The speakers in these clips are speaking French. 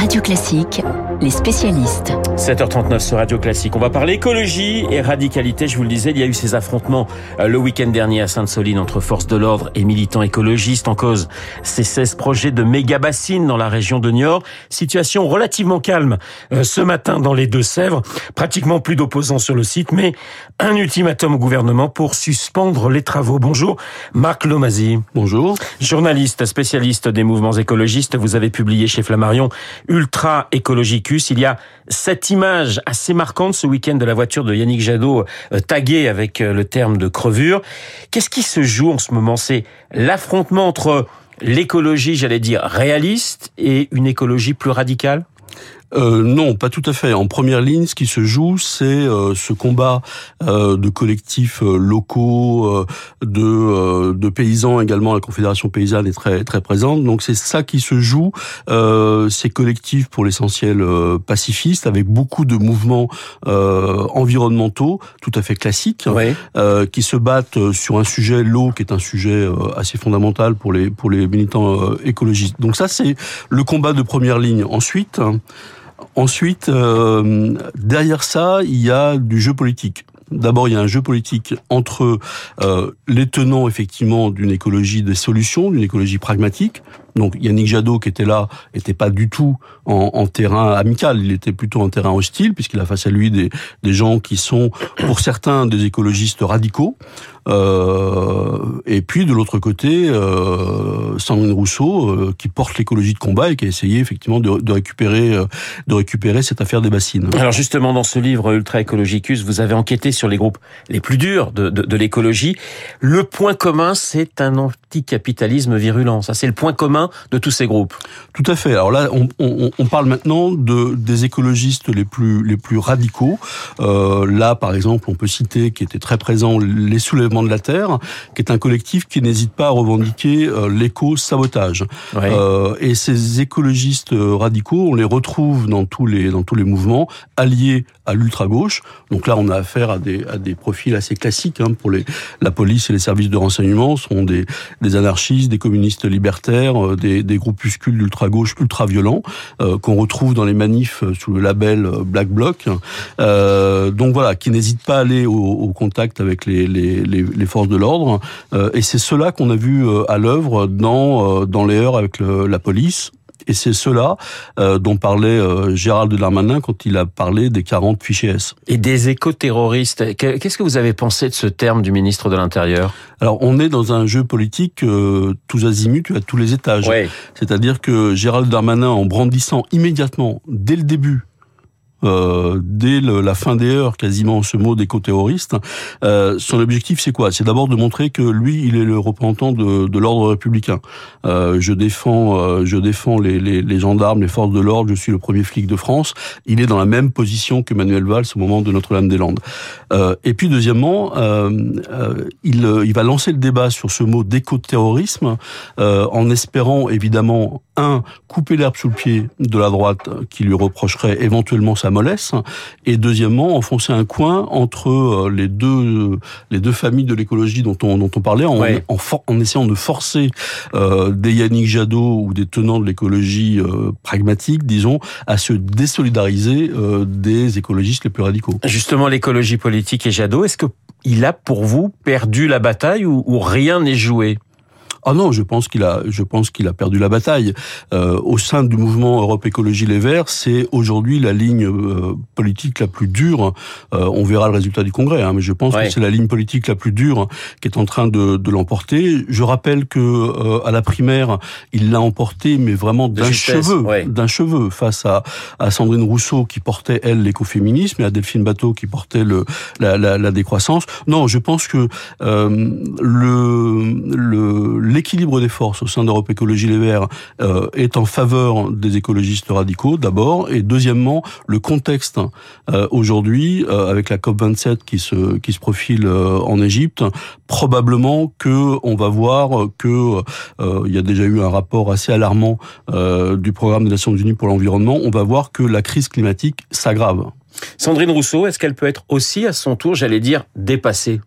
Radio Classique, les spécialistes. 7h39 sur Radio Classique. On va parler écologie et radicalité. Je vous le disais, il y a eu ces affrontements euh, le week-end dernier à Sainte-Soline entre forces de l'ordre et militants écologistes en cause ces 16 projets de méga bassines dans la région de Niort. Situation relativement calme euh, ce matin dans les Deux-Sèvres. Pratiquement plus d'opposants sur le site, mais un ultimatum au gouvernement pour suspendre les travaux. Bonjour, Marc Lomazy. Bonjour. Journaliste, spécialiste des mouvements écologistes, vous avez publié chez Flammarion Ultra Il y a cette image assez marquante ce week-end de la voiture de Yannick Jadot euh, taguée avec euh, le terme de crevure. Qu'est-ce qui se joue en ce moment? C'est l'affrontement entre l'écologie, j'allais dire, réaliste et une écologie plus radicale? Euh, non, pas tout à fait. En première ligne, ce qui se joue, c'est euh, ce combat euh, de collectifs euh, locaux, de, de paysans également. La Confédération paysanne est très très présente. Donc c'est ça qui se joue. ces collectifs, pour l'essentiel pacifistes, avec beaucoup de mouvements environnementaux, tout à fait classiques, qui se battent sur un sujet l'eau, qui est un sujet assez fondamental pour les pour les militants écologistes. Donc ça, c'est le combat de première ligne. Ensuite. Ensuite, euh, derrière ça, il y a du jeu politique. D'abord, il y a un jeu politique entre euh, les tenants effectivement d'une écologie des solutions, d'une écologie pragmatique. Donc Yannick Jadot qui était là était pas du tout en, terrain amical, il était plutôt en terrain hostile puisqu'il a face à lui des, des gens qui sont pour certains des écologistes radicaux. Euh, et puis de l'autre côté, euh, Sandrine Rousseau euh, qui porte l'écologie de combat et qui a essayé effectivement de, de récupérer euh, de récupérer cette affaire des bassines. Alors justement dans ce livre Ultra Ecologicus, vous avez enquêté sur les groupes les plus durs de, de, de l'écologie. Le point commun, c'est un anticapitalisme virulent. Ça, c'est le point commun de tous ces groupes. Tout à fait. Alors là, on, on, on parle maintenant de des écologistes les plus les plus radicaux. Euh, là, par exemple, on peut citer qui était très présent les soulèvements de la terre, qui est un collectif qui n'hésite pas à revendiquer euh, l'éco-sabotage. Ouais. Euh, et ces écologistes radicaux, on les retrouve dans tous les dans tous les mouvements alliés à l'ultra gauche. Donc là, on a affaire à des à des profils assez classiques hein, pour les la police et les services de renseignement sont des des anarchistes, des communistes libertaires, euh, des, groupuscules d'ultra-gauche ultra-violents euh, qu'on retrouve dans les manifs euh, sous le label Black Bloc. Donc voilà, qui n'hésitent pas à aller au, contact avec les, forces de l'ordre. Et c'est cela qu'on a vu à l'œuvre dans, dans les heures avec la police et c'est cela euh, dont parlait euh, Gérald Darmanin quand il a parlé des 40 fichiers S. Et des éco-terroristes. Qu'est-ce que vous avez pensé de ce terme du ministre de l'Intérieur? Alors, on est dans un jeu politique euh, tous azimuts, à tous les étages. Ouais. C'est-à-dire que Gérald Darmanin, en brandissant immédiatement, dès le début, euh, dès le, la fin des heures quasiment ce mot d'éco-terroriste. Euh, son objectif c'est quoi? C'est d'abord de montrer que lui il est le représentant de, de l'ordre républicain. Euh, je défends, euh, je défends les, les, les, gendarmes, les forces de l'ordre. Je suis le premier flic de France. Il est dans la même position que Manuel Valls au moment de Notre-Dame-des-Landes. Euh, et puis deuxièmement, euh, il, il va lancer le débat sur ce mot d'éco-terrorisme en espérant évidemment un couper l'herbe sous le pied de la droite qui lui reprocherait éventuellement sa mollesse, et deuxièmement enfoncer un coin entre euh, les deux les deux familles de l'écologie dont on dont on parlait en Ouais. en, for- en essayant de forcer euh, des Yannick Jadot ou des tenants de l'écologie euh, pragmatique, disons, à se désolidariser euh, des écologistes les plus radicaux. Justement, l'écologie politique et Jadot, est-ce que il a pour vous perdu la bataille ou, ou rien n'est joué? Ah non, je pense qu'il a, je pense qu'il a perdu la bataille. Euh, au sein du mouvement Europe Écologie Les Verts, c'est aujourd'hui la ligne euh, politique la plus dure. Euh, on verra le résultat du congrès, hein, mais je pense Ouais. que c'est la ligne politique la plus dure qui est en train de, de l'emporter. Je rappelle que euh, à la primaire, il l'a emporté, mais vraiment d'un cheveu, ouais. d'un cheveu, face à, à Sandrine Rousseau qui portait elle l'écoféminisme et à Delphine Bateau qui portait le la, la, la décroissance. Non, je pense que euh, le le l'équilibre des forces au sein d'Europe Écologie Les Verts euh, est en faveur des écologistes radicaux d'abord et deuxièmement le contexte euh, aujourd'hui euh, avec la COP 27 qui se qui se profile en Égypte probablement que on va voir que euh, il y a déjà eu un rapport assez alarmant du programme des Nations Unies pour l'environnement. On va voir que la crise climatique s'aggrave. Sandrine Rousseau, est-ce qu'elle peut être aussi à son tour, j'allais dire, dépassée?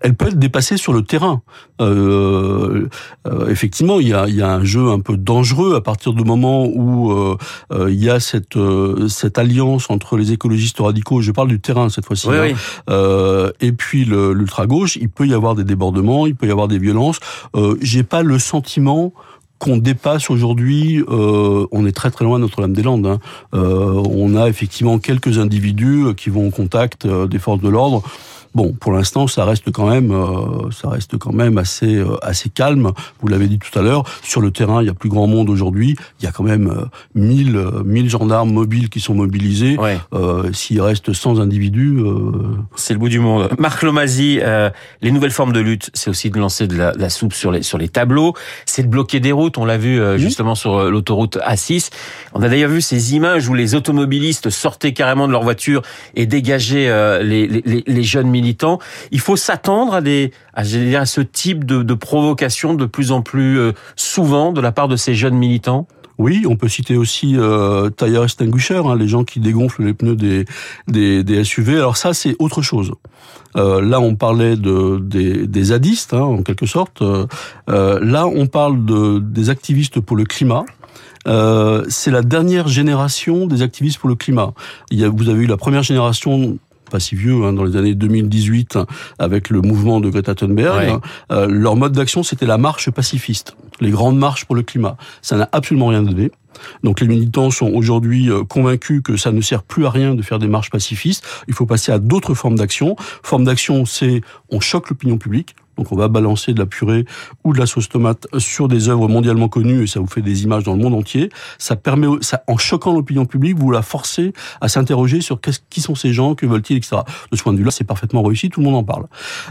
Elle peut être dépassée sur le terrain. Euh, euh, effectivement, il y, a, il y, a, un jeu un peu dangereux à partir du moment où euh, euh il y a cette cette alliance entre les écologistes radicaux. Je parle du terrain cette fois-ci. Oui, hein, oui. et puis l'ultra gauche. Il peut y avoir des débordements, il peut y avoir des violences. J'ai pas le sentiment qu'on dépasse aujourd'hui, euh, on est très très loin de Notre-Dame-des-Landes. Hein. Euh, on a effectivement quelques individus qui vont au contact des forces de l'ordre. Bon, pour l'instant, ça reste quand même, euh, ça reste quand même assez euh, assez calme. Vous l'avez dit tout à l'heure. Sur le terrain, il y a plus grand monde aujourd'hui. Il y a quand même euh, 1000 1000 gendarmes mobiles qui sont mobilisés. Ouais. Euh, S'il reste 100 individus, euh, c'est le bout du monde. Marc Lomazy, les nouvelles formes de lutte, c'est aussi de lancer de la, de la, soupe sur les sur les tableaux. C'est de bloquer des routes. On l'a vu justement sur l'autoroute A6. On a d'ailleurs vu ces images où les automobilistes sortaient carrément de leur voiture et dégageaient les, les, les jeunes militaires Il faut s'attendre à ce type de, provocation de plus en plus euh, souvent de la part de ces jeunes militants? Oui, on peut citer aussi euh, tire extinguisher, hein, les gens qui dégonflent les pneus des, SUV. Alors ça, c'est autre chose. Euh, là, on parlait de, des, des zadistes, hein, en quelque sorte. Euh, là, on parle de, des activistes pour le climat. C'est la dernière génération des activistes pour le climat. Vous avez eu la première génération pas si vieux, hein, dans les années 2018, avec le mouvement de Greta Thunberg, Ouais. euh, leur mode d'action, c'était la marche pacifiste, les grandes marches pour le climat. Ça n'a absolument rien donné. Donc les militants sont aujourd'hui euh, convaincus que ça ne sert plus à rien de faire des marches pacifistes. Il faut passer à d'autres formes d'action. Forme d'action, c'est on choque l'opinion publique. Donc on va balancer de la purée ou de la sauce tomate sur des œuvres mondialement connues et ça vous fait des images dans le monde entier. Ça permet, ça, en choquant l'opinion publique, vous la forcez à s'interroger sur qui sont ces gens, que veulent-ils, etc. De ce point de vue-là, c'est parfaitement réussi, tout le monde en parle.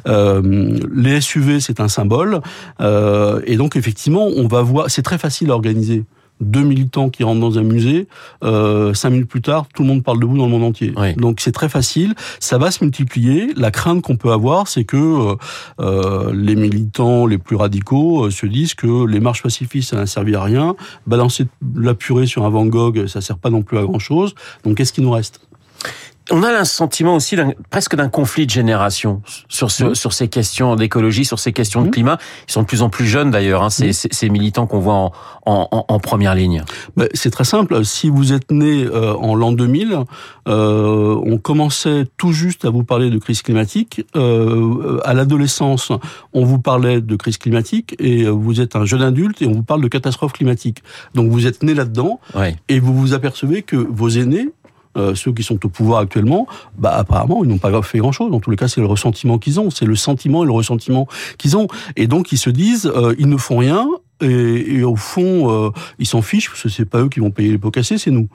Euh, les SUV, c'est un symbole euh, et donc effectivement, on va voir. C'est très facile à organiser deux militants qui rentrent dans un musée, euh, cinq minutes plus tard, tout le monde parle de vous dans le monde entier. Oui. Donc c'est très facile, ça va se multiplier. La crainte qu'on peut avoir, c'est que euh, euh, les militants les plus radicaux euh, se disent que les marches pacifistes, ça n'a servi à rien. Balancer de la purée sur un Van Gogh, ça sert pas non plus à grand chose. Donc qu'est-ce qui nous reste? On a le sentiment aussi d'un, presque d'un conflit de génération sur, Mmh. sur ces questions d'écologie, sur ces questions de climat. Ils sont de plus en plus jeunes d'ailleurs, hein, ces, militants qu'on voit en, en, en première ligne. Ben, C'est très simple. Si vous êtes né euh, en l'an 2000, euh, on commençait tout juste à vous parler de crise climatique. Euh, à l'adolescence, on vous parlait de crise climatique et euh, vous êtes un jeune adulte et on vous parle de catastrophe climatique. Donc vous êtes né là-dedans Ouais. et vous vous apercevez que vos aînés, euh, ceux qui sont au pouvoir actuellement, bah apparemment ils n'ont pas fait grand-chose. Dans tous les cas, c'est le ressentiment qu'ils ont, c'est le sentiment et le ressentiment qu'ils ont. Et donc ils se disent, euh, ils ne font rien. Et, et au fond, euh, ils s'en fichent parce que c'est pas eux qui vont payer les pots cassés, c'est nous.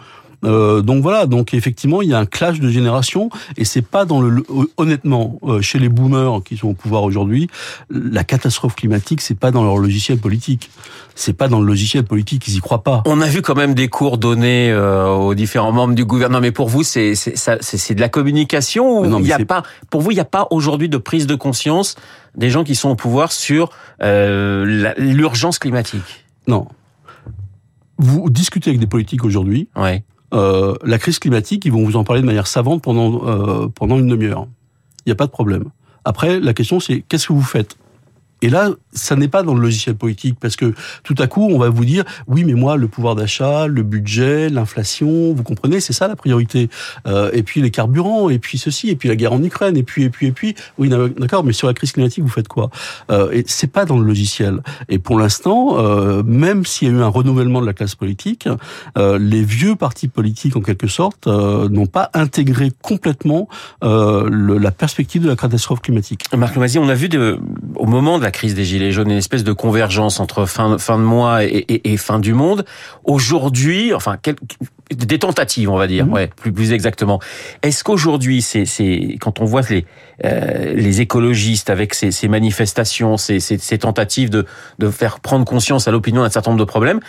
Euh, donc voilà, donc effectivement, il y a un clash de génération et c'est pas dans le honnêtement euh, chez les boomers qui sont au pouvoir aujourd'hui, la catastrophe climatique, c'est pas dans leur logiciel politique. C'est pas dans le logiciel politique, ils y croient pas. On a vu quand même des cours donnés euh, aux différents membres du gouvernement. Mais pour vous, c'est c'est de la communication ou il y a pas Pour vous, il n'y a pas aujourd'hui de prise de conscience des gens qui sont au pouvoir sur euh, l'urgence climatique? Non. Vous discutez avec des politiques aujourd'hui, Ouais. Euh, la crise climatique, ils vont vous en parler de manière savante pendant euh, pendant une demi-heure. Il n'y a pas de problème. Après, la question c'est qu'est-ce que vous faites? Et là, ça n'est pas dans le logiciel politique parce que tout à coup, on va vous dire oui, mais moi, le pouvoir d'achat, le budget, l'inflation, vous comprenez, c'est ça la priorité. Euh, et puis les carburants, et puis ceci, et puis la guerre en Ukraine, et puis et puis et puis. Oui, d'accord, mais sur la crise climatique, vous faites quoi? Euh, Et c'est pas dans le logiciel. Et pour l'instant, euh, même s'il y a eu un renouvellement de la classe politique, euh, les vieux partis politiques, en quelque sorte, n'ont pas intégré complètement la perspective de la catastrophe climatique. Marc Lomazy, on a vu au moment de la crise des Gilets jaunes une espèce de convergence entre fin, fin de mois et, et, et fin du monde. Aujourd'hui, enfin, quel- des tentatives, on va dire, Mhm. ouais, plus, plus exactement. Est-ce qu'aujourd'hui, c'est, c'est, quand on voit les, euh, les écologistes avec ces, ces manifestations, ces, ces, ces tentatives de, de faire prendre conscience à l'opinion d'un certain nombre de problèmes,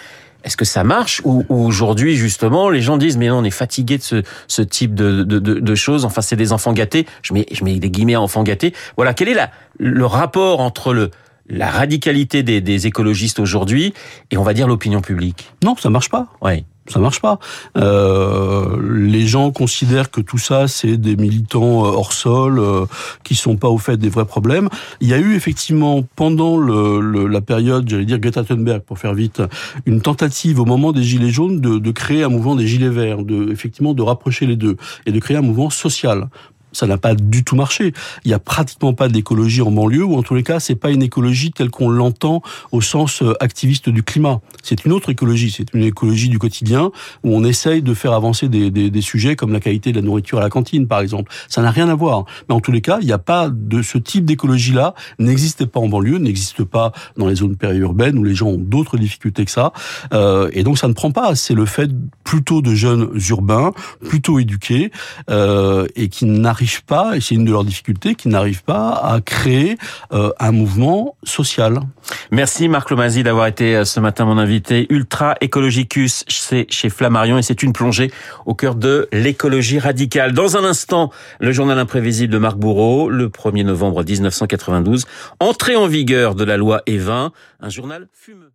est-ce que ça marche ou, ou aujourd'hui justement les gens disent mais non on est fatigué de ce, ce type de, de, de, de choses. Enfin c'est des enfants gâtés. Je mets je mets des guillemets à enfants gâtés. Voilà quel est la, le rapport entre le la radicalité des, des écologistes aujourd'hui et on va dire l'opinion publique? Non, ça marche pas. Oui ça marche pas. Euh, les gens considèrent que tout ça, c'est des militants euh, hors sol euh, qui sont pas au fait des vrais problèmes. Il y a eu effectivement pendant le, la période, j'allais dire Greta Thunberg pour faire vite, une tentative au moment des gilets jaunes de, de créer un mouvement des gilets verts, de effectivement de rapprocher les deux et de créer un mouvement social ça n'a pas du tout marché. Il y a pratiquement pas d'écologie en banlieue, ou en tous les cas, c'est pas une écologie telle qu'on l'entend au sens euh, activiste du climat. C'est une autre écologie, c'est une écologie du quotidien où on essaye de faire avancer des, sujets comme la qualité de la nourriture à la cantine, par exemple. Ça n'a rien à voir. Mais en tous les cas, il n'y a pas de ce type d'écologie-là, n'existe pas en banlieue, n'existe pas dans les zones périurbaines où les gens ont d'autres difficultés que ça. Euh, et donc ça ne prend pas. C'est le fait plutôt de jeunes urbains, plutôt éduqués, euh, et qui n'arrivent pas, et c'est une de leurs difficultés, qu'ils n'arrivent pas à créer euh, un mouvement social. Merci Marc Lomazzi d'avoir été euh, ce matin mon invité. Ultra Ecologicus, c'est chez Flammarion et c'est une plongée au cœur de l'écologie radicale. Dans un instant, le journal imprévisible de Marc Bourreau, le 1er novembre 1992, entrée en vigueur de la loi E20, un journal fumeux.